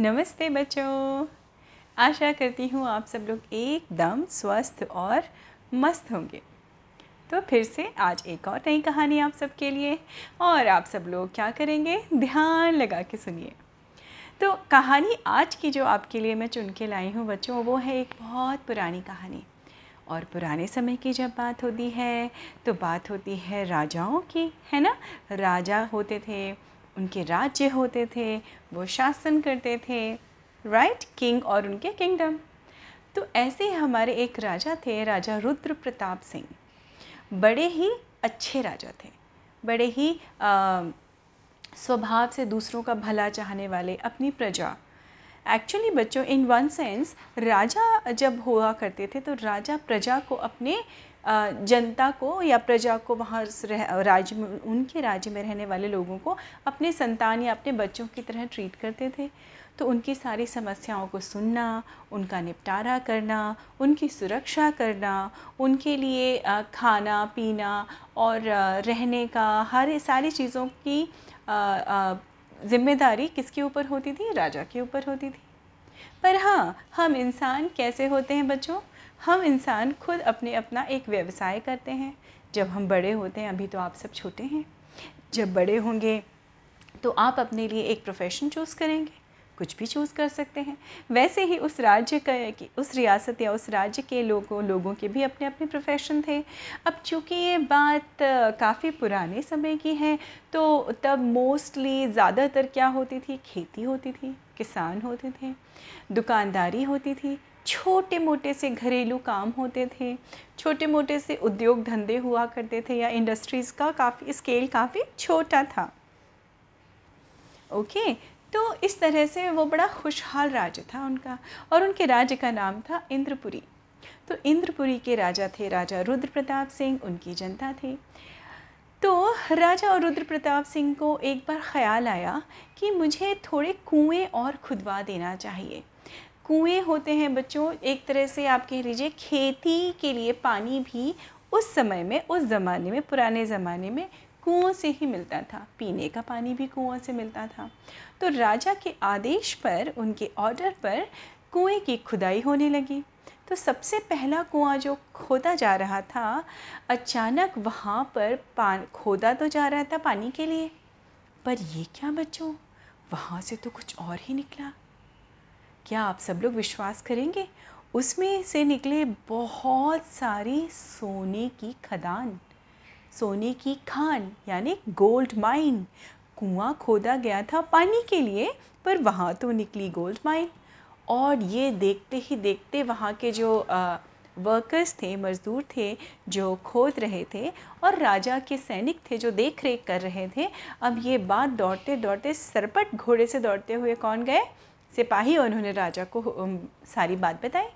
नमस्ते बच्चों। आशा करती हूँ आप सब लोग एकदम स्वस्थ और मस्त होंगे। तो फिर से आज एक और नई कहानी आप सबके लिए। और आप सब लोग क्या करेंगे? ध्यान लगा के सुनिए। तो कहानी आज की जो आपके लिए मैं चुन के लाई हूँ बच्चों, वो है एक बहुत पुरानी कहानी। और पुराने समय की जब बात होती है तो बात होती है राजाओं की, है ना? राजा होते थे उनके राज्य होते थे, वो शासन करते थे राइट किंग और उनके किंगडम तो ऐसे हमारे एक राजा थे, राजा रुद्र प्रताप सिंह. बड़े ही अच्छे राजा थे. बड़े ही स्वभाव से दूसरों का भला चाहने वाले, अपनी प्रजा. एक्चुअली बच्चों इन वन सेंस राजा जब हुआ करते थे तो राजा प्रजा को अपने जनता को या प्रजा को वहाँ राज्य में, उनके राज्य में रहने वाले लोगों को अपने संतान या अपने बच्चों की तरह ट्रीट करते थे। तो उनकी सारी समस्याओं को सुनना, उनका निपटारा करना, उनकी सुरक्षा करना, उनके लिए खाना, पीना और रहने का, हर सारी चीज़ों की ज़िम्मेदारी किसके ऊपर होती थी? राजा के ऊपर होती थी। पर हाँ हम इंसान कैसे होते हैं बच्चों? हम इंसान खुद अपने अपना एक व्यवसाय करते हैं। जब हम बड़े होते हैं, अभी तो आप सब छोटे हैं। जब बड़े होंगे तो आप अपने लिए एक प्रोफेशन चूज़ करेंगे। कुछ भी चूज़ कर सकते हैं। वैसे ही उस राज्य का, उस रियासत या उस राज्य के लोगों लोगों के भी अपने अपने प्रोफेशन थे। अब चूँकि ये बात काफ़ी पुराने समय की है तो तब मोस्टली ज़्यादातर क्या होती थी? खेती होती थी, किसान होते थे, दुकानदारी होती थी छोटे मोटे से घरेलू काम होते थे छोटे मोटे से उद्योग धंधे हुआ करते थे या इंडस्ट्रीज़ का काफ़ी स्केल काफ़ी छोटा था। ओके? तो इस तरह से वो बड़ा खुशहाल राज्य था उनका और उनके राज्य का नाम था इंद्रपुरी। तो इंद्रपुरी के राजा थे, राजा रुद्र प्रताप सिंह, उनकी जनता थी। तो राजा और रुद्र प्रताप सिंह को एक बार ख्याल आया कि मुझे थोड़े कुएँ और खुदवा देना चाहिए। कुएँ होते हैं बच्चों, एक तरह से आप कह लीजिए खेती के लिए पानी भी उस समय में, उस ज़माने में, पुराने ज़माने में कुओं से ही मिलता था। पीने का पानी भी कुओं से मिलता था। तो राजा के आदेश पर, उनके ऑर्डर पर कुएँ की खुदाई होने लगी। तो सबसे पहला कुआँ जो खोदा जा रहा था, अचानक वहाँ पर पान, खोदा तो जा रहा था पानी के लिए। पर ये क्या बच्चों? वहाँ से तो कुछ और ही निकला। क्या आप सब लोग विश्वास करेंगे? उसमें से निकले बहुत सारी सोने की खदान। सोने की खान यानी गोल्ड माइन कुआँ खोदा गया था पानी के लिए पर वहाँ तो निकली गोल्ड माइन और ये देखते ही देखते वहाँ के जो आ, वर्कर्स थे मज़दूर थे जो खोद रहे थे और राजा के सैनिक थे जो देख रेख कर रहे थे अब ये बात दौड़ते दौड़ते सरपट घोड़े से दौड़ते हुए कौन गए? सिपाही उन्होंने राजा को सारी बात बताई।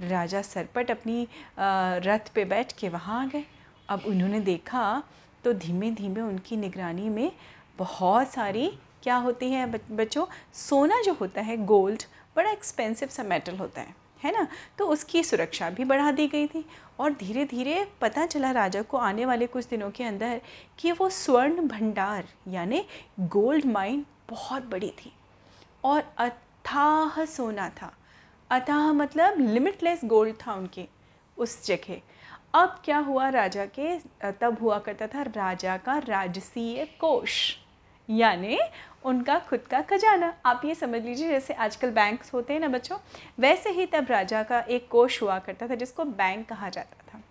राजा सरपट अपनी रथ पे बैठ के वहाँ आ गए। अब उन्होंने देखा तो धीमे धीमे उनकी निगरानी में बहुत सारी, क्या होती है बच्चों? सोना जो होता है, गोल्ड, बड़ा एक्सपेंसिव सा मेटल होता है है ना? तो उसकी सुरक्षा भी बढ़ा दी गई थी और धीरे धीरे पता चला राजा को आने वाले कुछ दिनों के अंदर कि वो स्वर्ण भंडार, यानी गोल्ड माइन बहुत बड़ी थी। और अथाह सोना था। अथाह मतलब लिमिटलेस गोल्ड था उनके, उस जगह। अब क्या हुआ राजा के? तब हुआ करता था राजा का राजसीय कोष, यानी उनका खुद का खजाना। आप ये समझ लीजिए, जैसे आजकल बैंक्स होते हैं ना बच्चों, वैसे ही तब राजा का एक कोष हुआ करता था, जिसको बैंक कहा जाता था।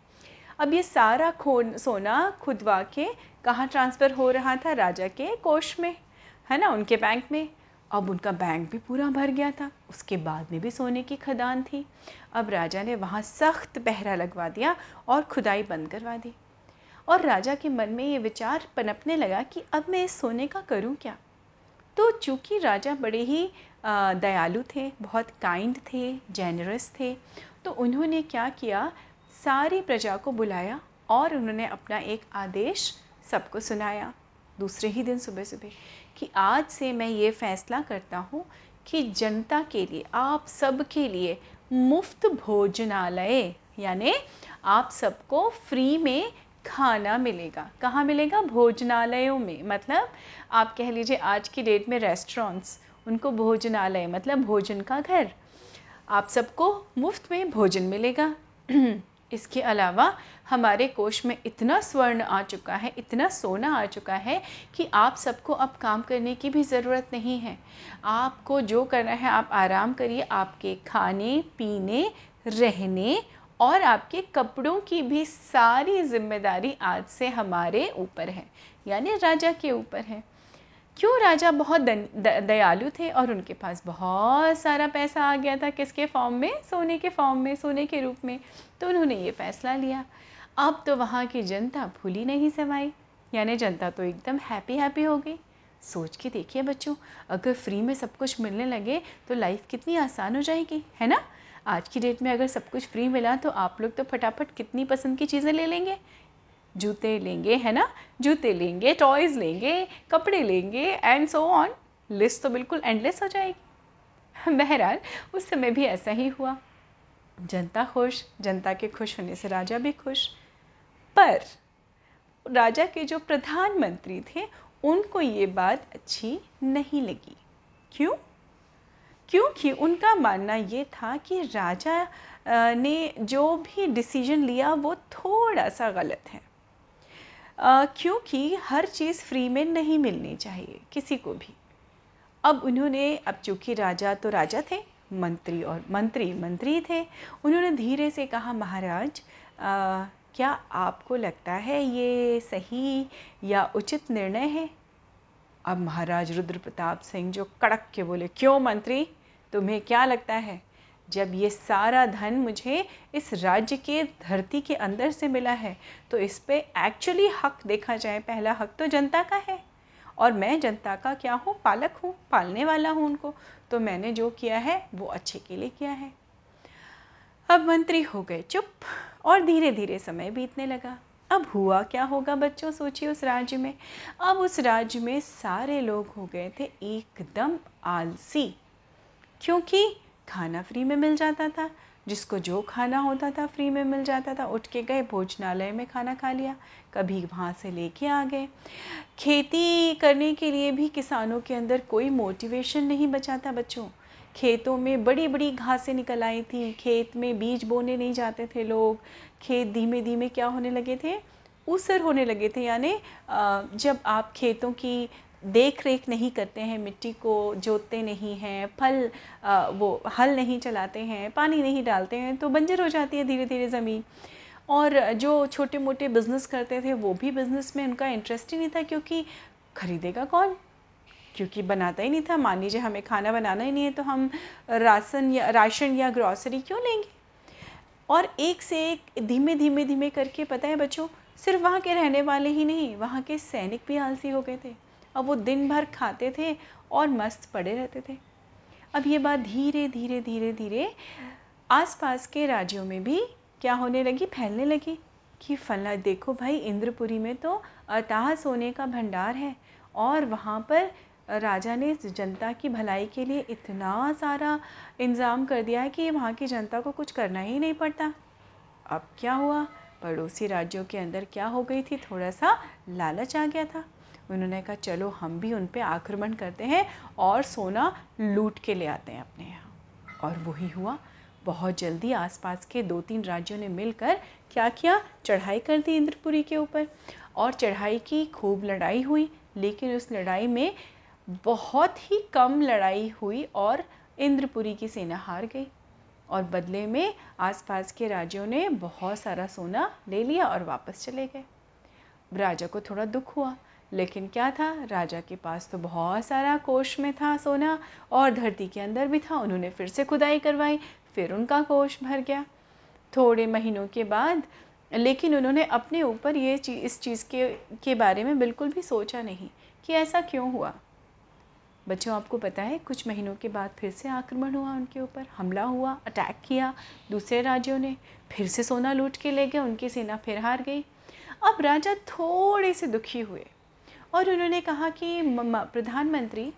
अब ये सारा खो सोना खुदवा के कहाँ ट्रांसफ़र हो रहा था? राजा के कोष में, है ना? उनके बैंक में। अब उनका बैंक भी पूरा भर गया था। उसके बाद में भी सोने की खदान थी। अब राजा ने वहाँ सख्त पहरा लगवा दिया और खुदाई बंद करवा दी। और राजा के मन में ये विचार पनपने लगा कि अब मैं इस सोने का करूँ क्या? तो चूँकि राजा बड़े ही दयालु थे, बहुत काइंड थे जेनरस थे तो उन्होंने क्या किया? सारी प्रजा को बुलाया और उन्होंने अपना एक आदेश सबको सुनाया। दूसरे ही दिन सुबह सुबह कि आज से मैं ये फ़ैसला करता हूँ कि जनता के लिए, आप सब के लिए मुफ़्त भोजनालय, यानी आप सबको फ्री में खाना मिलेगा। कहाँ मिलेगा? भोजनालयों में। मतलब आप कह लीजिए, आज की डेट में रेस्टोरेंट्स उनको भोजनालय मतलब भोजन का घर, आप सबको मुफ़्त में भोजन मिलेगा। इसके अलावा हमारे कोष में इतना स्वर्ण आ चुका है, इतना सोना आ चुका है कि आप सबको अब काम करने की भी ज़रूरत नहीं है। आपको जो करना है, आप आराम करिए, आपके खाने, पीने, रहने और आपके कपड़ों की भी सारी ज़िम्मेदारी आज से हमारे ऊपर है, यानी राजा के ऊपर है। क्यों राजा बहुत दयालु थे और उनके पास बहुत सारा पैसा आ गया था? किसके फॉर्म में? सोने के फॉर्म में, सोने के रूप में। तो उन्होंने ये फैसला लिया। अब तो वहाँ की जनता भूली नहीं समाई। यानी जनता तो एकदम हैप्पी हैप्पी हो गई। सोच के देखिए बच्चों, अगर फ्री में सब कुछ मिलने लगे तो लाइफ कितनी आसान हो जाएगी, है ना? आज की डेट में अगर सब कुछ फ्री मिला तो आप लोग तो फटाफट कितनी पसंद की चीज़ें ले लेंगे। जूते लेंगे, है ना? जूते लेंगे टॉयज़ लेंगे, कपड़े लेंगे एंड सो ऑन लिस्ट तो बिल्कुल एंडलेस हो जाएगी। बहरहाल, उस समय भी ऐसा ही हुआ। जनता खुश, जनता के खुश होने से राजा भी खुश। पर राजा के जो प्रधानमंत्री थे, उनको ये बात अच्छी नहीं लगी। क्यों? क्योंकि उनका मानना ये था कि राजा ने जो भी डिसीज़न लिया, वो थोड़ा सा गलत है। क्योंकि हर चीज़ फ्री में नहीं मिलनी चाहिए किसी को भी। अब उन्होंने अब चूँकि राजा तो राजा थे मंत्री और मंत्री मंत्री थे उन्होंने धीरे से कहा महाराज आ, क्या आपको लगता है ये सही या उचित निर्णय है? अब महाराज रुद्र प्रताप सिंह जो कड़क के बोले क्यों मंत्री? तुम्हें क्या लगता है? जब ये सारा धन मुझे इस राज्य के धरती के अंदर से मिला है तो इस पे एक्चुअली हक देखा जाए। पहला हक तो जनता का है। और मैं जनता का क्या हूँ? पालक हूँ, पालने वाला हूँ उनको। तो मैंने जो किया है, वो अच्छे के लिए किया है। अब मंत्री हो गए चुप, और धीरे धीरे समय बीतने लगा। अब हुआ क्या होगा बच्चों? सोचिए उस राज्य में। अब उस राज्य में सारे लोग हो गए थे एकदम आलसी। क्योंकि खाना फ्री में मिल जाता था। जिसको जो खाना होता था फ्री में मिल जाता था, उठ के गए, भोजनालय में खाना खा लिया। कभी वहाँ से लेके आ गए। खेती करने के लिए भी किसानों के अंदर कोई मोटिवेशन नहीं बचा था बच्चों। खेतों में बड़ी बड़ी घासें निकल आई थी। खेत में बीज बोने नहीं जाते थे लोग। खेत धीमे धीमे क्या होने लगे थे? ऊसर होने लगे थे। यानी जब आप खेतों की देख रेख नहीं करते हैं मिट्टी को जोतते नहीं हैं फल आ, वो हल नहीं चलाते हैं पानी नहीं डालते हैं तो बंजर हो जाती है धीरे धीरे ज़मीन। और जो छोटे मोटे बिज़नेस करते थे वो भी बिज़नेस में उनका इंटरेस्ट ही नहीं था क्योंकि ख़रीदेगा कौन? क्योंकि बनाता ही नहीं था। मान लीजिए हमें खाना बनाना ही नहीं है तो हम राशन या राशन या ग्रॉसरी क्यों लेंगे? और एक से एक धीमे धीमे धीमे करके पता है बच्चों सिर्फ़ वहाँ के रहने वाले ही नहीं वहाँ के सैनिक भी आलसी हो गए थे। अब वो दिन भर खाते थे और मस्त पड़े रहते थे। अब ये बात धीरे धीरे धीरे धीरे आसपास के राज्यों में भी क्या होने लगी, फैलने लगी कि फला, देखो भाई, इंद्रपुरी में तो अताह सोने का भंडार है और वहाँ पर राजा ने जनता की भलाई के लिए इतना सारा इंतज़ाम कर दिया है कि वहाँ की जनता को कुछ करना ही नहीं पड़ता। अब क्या हुआ? पड़ोसी राज्यों के अंदर क्या हो गई थी? थोड़ा सा लालच आ गया था। उन्होंने कहा, चलो, हम भी उन पर आक्रमण करते हैं और सोना लूट के ले आते हैं अपने यहाँ। और वही हुआ। बहुत जल्दी आसपास के दो तीन राज्यों ने मिलकर क्या किया? चढ़ाई कर दी इंद्रपुरी के ऊपर। और चढ़ाई की खूब लड़ाई हुई, लेकिन उस लड़ाई में बहुत ही कम लड़ाई हुई और इंद्रपुरी की सेना हार गई। और बदले में आसपास के राज्यों ने बहुत सारा सोना ले लिया और वापस चले गए। राजा को थोड़ा दुख हुआ। लेकिन क्या था? राजा के पास तो बहुत सारा कोष में था सोना, और धरती के अंदर भी था। उन्होंने फिर से खुदाई करवाई, फिर उनका कोष भर गया। थोड़े महीनों के बाद, लेकिन उन्होंने अपने ऊपर ये चीज़ इस चीज़ के के बारे में बिल्कुल भी सोचा नहीं कि ऐसा क्यों हुआ। बच्चों, आपको पता है, कुछ महीनों के बाद फिर से आक्रमण हुआ उनके ऊपर, हमला हुआ, अटैक किया दूसरे राज्यों ने, फिर से सोना लूट के ले गए, उनकी सेना फिर हार गई। अब राजा थोड़े से दुखी हुए। और उन्होंने कहा कि प्रधानमंत्री,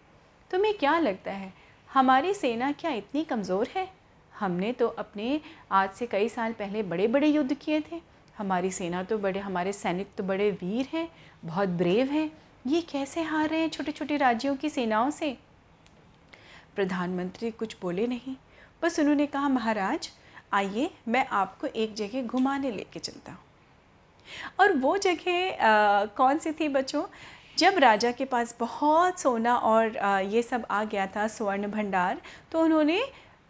तुम्हें क्या लगता है, हमारी सेना क्या इतनी कमज़ोर है? हमने तो अपने, आज से कई साल पहले बड़े बड़े युद्ध किए थे। हमारी सेना तो बड़े, हमारे सैनिक तो बड़े वीर हैं, बहुत ब्रेव हैं। ये कैसे हार रहे हैं छोटे छोटे राज्यों की सेनाओं से? प्रधानमंत्री कुछ बोले नहीं। बस उन्होंने कहा, महाराज, आइए, मैं आपको एक जगह घुमाने लेके चलता हूँ। और वो जगह कौन सी थी बच्चों? जब राजा के पास बहुत सोना और ये सब आ गया था, स्वर्ण भंडार तो उन्होंने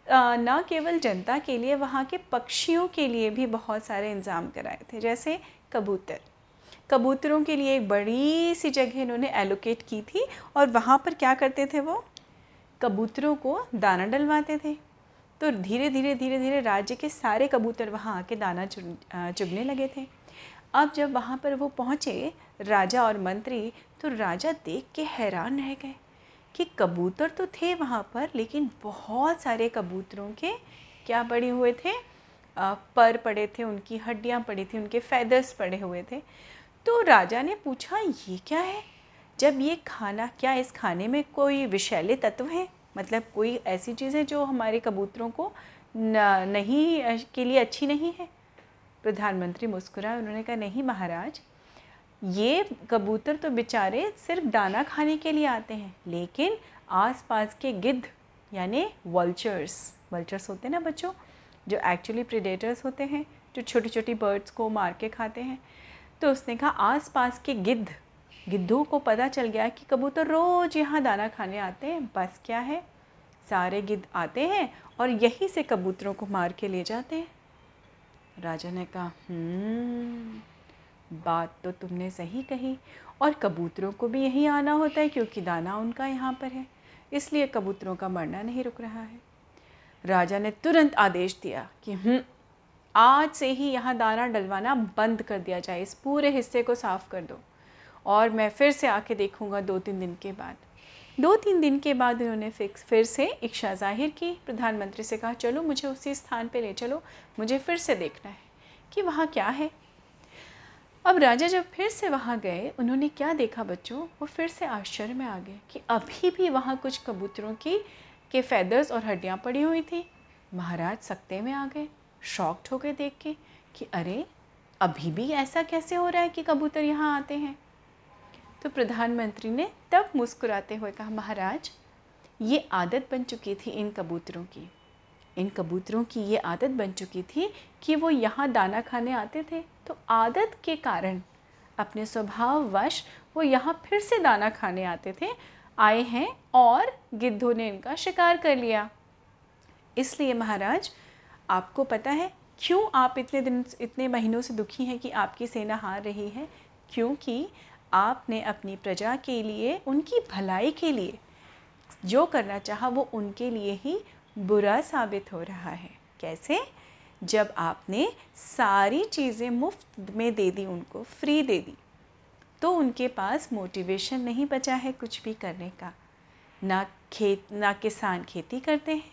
न केवल जनता के लिए, वहाँ के पक्षियों के लिए भी बहुत सारे इंतज़ाम कराए थे, जैसे कबूतर। कबूतरों के लिए एक बड़ी सी जगह इन्होंने एलोकेट की थी, और वहाँ पर क्या करते थे वो? कबूतरों को दाना डलवाते थे। तो धीरे धीरे धीरे धीरे राज्य के सारे कबूतर वहाँ आके दाना चुगने लगे थे। अब जब वहाँ पर वो पहुँचे, राजा और मंत्री तो राजा देख के हैरान रह गए कि कबूतर तो थे वहाँ पर लेकिन बहुत सारे कबूतरों के क्या पड़े हुए थे? पर पड़े थे उनकी हड्डियाँ पड़ी थी उनके फैदर्स पड़े हुए थे। तो राजा ने पूछा ये क्या है? जब ये खाना क्या इस खाने में कोई विषैले तत्व हैं? मतलब कोई ऐसी चीज़ है जो हमारे कबूतरों को न, नहीं के लिए अच्छी नहीं है? प्रधानमंत्री मुस्कुराए उन्होंने कहा नहीं महाराज ये कबूतर तो बेचारे सिर्फ़ दाना खाने के लिए आते हैं लेकिन आसपास के गिद्ध यानी वल्चर्स वल्चर्स होते हैं ना बच्चों जो एक्चुअली प्रीडेटर्स होते हैं जो छोटी छोटी बर्ड्स को मार के खाते हैं। तो उसने कहा आसपास के गिद्ध गिद्धों को पता चल गया कि कबूतर रोज़ यहाँ दाना खाने आते हैं। बस क्या है? सारे गिद्ध आते हैं और यहीं से कबूतरों को मार के ले जाते हैं। राजा ने कहा हम्म, बात तो तुमने सही कही, और कबूतरों को भी यहीं आना होता है क्योंकि दाना उनका यहाँ पर है, इसलिए कबूतरों का मरना नहीं रुक रहा है। राजा ने तुरंत आदेश दिया कि हम्म आज से ही यहाँ दाना डलवाना बंद कर दिया जाए, इस पूरे हिस्से को साफ़ कर दो, और मैं फिर से आके देखूँगा दो तीन दिन के बाद। दो तीन दिन के बाद उन्होंने फिक्स फिर से इच्छा ज़ाहिर की। प्रधानमंत्री से कहा, चलो, मुझे उसी स्थान पे ले चलो, मुझे फिर से देखना है कि वहाँ क्या है। अब राजा जब फिर से वहाँ गए, उन्होंने क्या देखा बच्चों? वो फिर से आश्चर्य में आ गए कि अभी भी वहाँ कुछ कबूतरों की, के फैदर्स और हड्डियाँ पड़ी हुई थी। महाराज सकते में आ गए शॉक्ड हो गए देख के कि अरे, अभी भी ऐसा कैसे हो रहा है कि कबूतर यहाँ आते हैं? तो प्रधानमंत्री ने तब मुस्कुराते हुए कहा, महाराज, ये आदत बन चुकी थी इन कबूतरों की। इन कबूतरों की ये आदत बन चुकी थी कि वो यहाँ दाना खाने आते थे। तो आदत के कारण अपने स्वभाववश वो यहाँ फिर से दाना खाने आते थे, आए हैं और गिद्धों ने इनका शिकार कर लिया। इसलिए महाराज, आपको पता है क्यों आप इतने दिन, इतने महीनों से दुखी हैं कि आपकी सेना हार रही है? क्योंकि आपने अपनी प्रजा के लिए, उनकी भलाई के लिए जो करना चाहा वो उनके लिए ही बुरा साबित हो रहा है। कैसे? जब आपने सारी चीज़ें मुफ़्त में दे दी, उनको फ्री दे दी तो उनके पास मोटिवेशन नहीं बचा है कुछ भी करने का। ना खेत, ना किसान खेती करते हैं,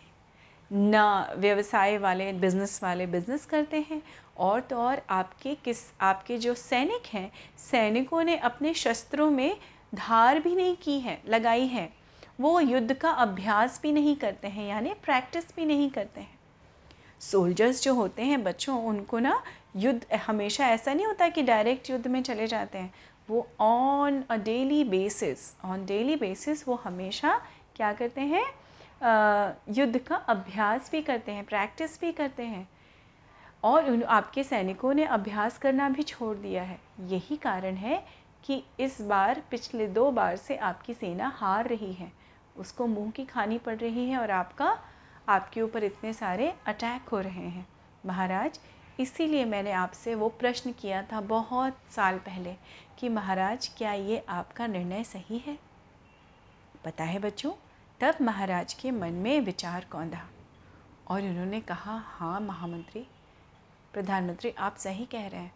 ना व्यवसाय वाले बिज़नेस वाले बिज़नेस करते हैं, और तो और आपके किस, आपके जो सैनिक हैं, सैनिकों ने अपने शस्त्रों में धार भी नहीं की है, लगाई है। वो युद्ध का अभ्यास भी नहीं करते हैं, यानी प्रैक्टिस भी नहीं करते हैं। सोल्जर्स जो होते हैं बच्चों, उनको ना युद्ध, हमेशा ऐसा नहीं होता कि डायरेक्ट युद्ध में चले जाते हैं। वो on a daily basis on daily basis वो हमेशा क्या करते हैं? युद्ध का अभ्यास भी करते हैं प्रैक्टिस भी करते हैं। और उन, आपके सैनिकों ने अभ्यास करना भी छोड़ दिया है। यही कारण है कि इस बार, पिछले दो बार से आपकी सेना हार रही है। उसको मुँह की खानी पड़ रही है और आपका, आपके ऊपर इतने सारे अटैक हो रहे हैं। महाराज, इसीलिए मैंने आपसे वो प्रश्न किया था बहुत साल पहले कि महाराज, क्या ये आपका निर्णय सही है? पता है बच्चों, तब महाराज के मन में विचार कौन कौंधा और उन्होंने कहा हाँ महामंत्री, प्रधानमंत्री, आप सही कह रहे हैं।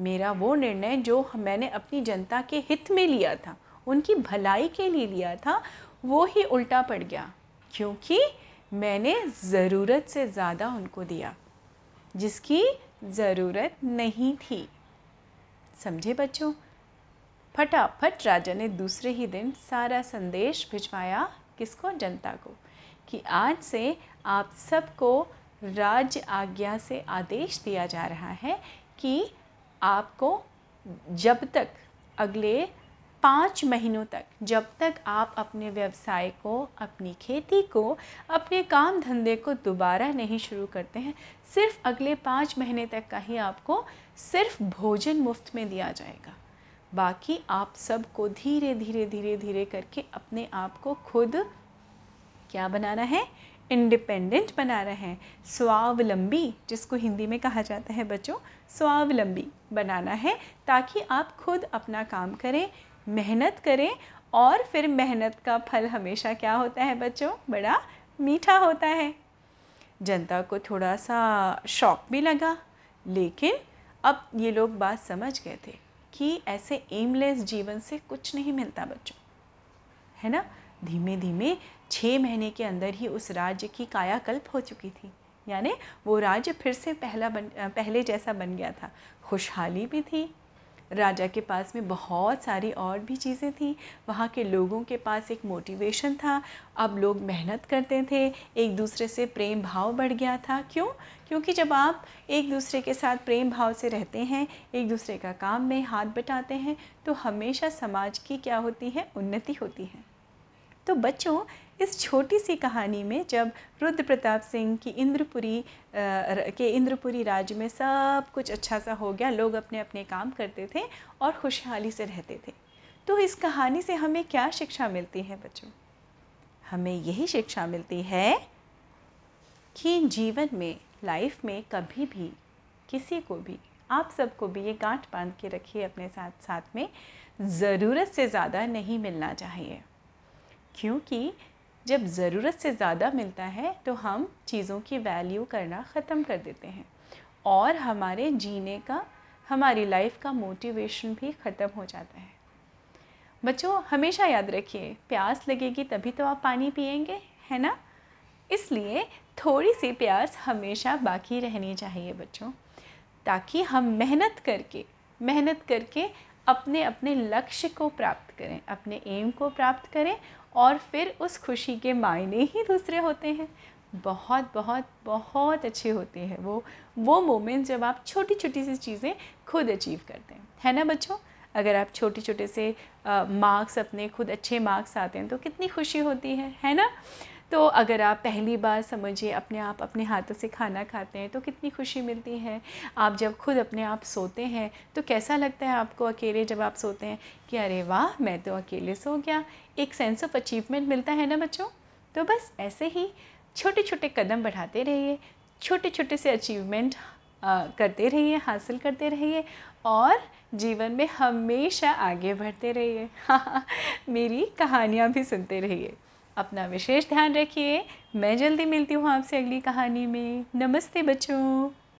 मेरा वो निर्णय जो मैंने अपनी जनता के हित में लिया था, उनकी भलाई के लिए लिया था वो ही उल्टा पड़ गया, क्योंकि मैंने ज़रूरत से ज़्यादा उनको दिया, जिसकी ज़रूरत नहीं थी। समझे बच्चों? फटाफट राजा ने दूसरे ही दिन सारा संदेश भिजवाया किसको? जनता को, कि आज से आप सबको राज्य आज्ञा से आदेश दिया जा रहा है कि आपको जब तक अगले पाँच महीनों तक, जब तक आप अपने व्यवसाय को, अपनी खेती को, अपने काम धंधे को दोबारा नहीं शुरू करते हैं, सिर्फ़ अगले पाँच महीने तक का ही आपको सिर्फ़ भोजन मुफ़्त में दिया जाएगा। बाकी आप सबको धीरे धीरे धीरे धीरे करके अपने आप को खुद क्या बनाना है? इंडिपेंडेंट बना रहे हैं। स्वावलंबी, जिसको हिंदी में कहा जाता है बच्चों, स्वावलंबी बनाना है, ताकि आप खुद अपना काम करें मेहनत करें और फिर मेहनत का फल हमेशा क्या होता है बच्चों? बड़ा मीठा होता है। जनता को थोड़ा सा शौक भी लगा, लेकिन अब ये लोग बात समझ गए थे कि ऐसे एमलेस जीवन से कुछ नहीं मिलता बच्चों, है ना? धीमे धीमे छः महीने के अंदर ही उस राज्य की कायाकल्प हो चुकी थी। यानी वो राज्य फिर से पहला बन, पहले जैसा बन गया था। खुशहाली भी थी राजा के पास में बहुत सारी और भी चीज़ें थी। वहाँ के लोगों के पास एक मोटिवेशन था। अब लोग मेहनत करते थे। एक दूसरे से प्रेम भाव बढ़ गया था। क्यों? क्योंकि जब आप एक दूसरे के साथ प्रेम भाव से रहते हैं, एक दूसरे का काम में हाथ बटाते हैं तो हमेशा समाज की क्या होती है? उन्नति होती है। तो बच्चों, इस छोटी सी कहानी में जब रुद्र प्रताप सिंह की इंद्रपुरी के इंद्रपुरी राज्य में सब कुछ अच्छा सा हो गया, लोग अपने अपने काम करते थे और खुशहाली से रहते थे। तो इस कहानी से हमें क्या शिक्षा मिलती है बच्चों? हमें यही शिक्षा मिलती है कि जीवन में लाइफ में कभी भी, किसी को भी, आप सबको भी ये गांठ बाँध के रखिए अपने साथ साथ में। ज़रूरत से ज़्यादा नहीं मिलना चाहिए। क्योंकि जब ज़रूरत से ज़्यादा मिलता है तो हम चीज़ों की वैल्यू करना ख़त्म कर देते हैं। और हमारे जीने का, हमारी लाइफ का मोटिवेशन भी ख़त्म हो जाता है। बच्चों, हमेशा याद रखिए, प्यास लगेगी तभी तो आप पानी पियेंगे है ना? इसलिए थोड़ी सी प्यास हमेशा बाकी रहनी चाहिए बच्चों, ताकि हम मेहनत करके मेहनत करके अपने अपने लक्ष्य को प्राप्त करें, अपने एम को प्राप्त करें और फिर उस खुशी के मायने ही दूसरे होते हैं। बहुत बहुत बहुत अच्छे होते हैं वो वो मोमेंट जब आप छोटी छोटी सी चीज़ें खुद अचीव करते हैं। है ना बच्चों? अगर आप छोटे छोटे से मार्क्स अपने खुद अच्छे मार्क्स आते हैं तो कितनी खुशी होती है है ना? तो अगर आप पहली बार समझिए अपने आप अपने हाथों से खाना खाते हैं तो कितनी खुशी मिलती है। आप जब खुद अपने आप सोते हैं तो कैसा लगता है आपको अकेले जब आप सोते हैं कि अरे वाह, मैं तो अकेले सो गया। एक सेंस ऑफ़ अचीवमेंट मिलता है ना बच्चों? तो बस ऐसे ही छोटे छोटे कदम बढ़ाते रहिए छोटे छोटे से अचीवमेंट करते रहिए, हासिल करते रहिए और जीवन में हमेशा आगे बढ़ते रहिए। मेरी कहानियाँ भी सुनते रहिए। अपना विशेष ध्यान रखिए। मैं जल्दी मिलती हूँ आपसे अगली कहानी में। नमस्ते बच्चों।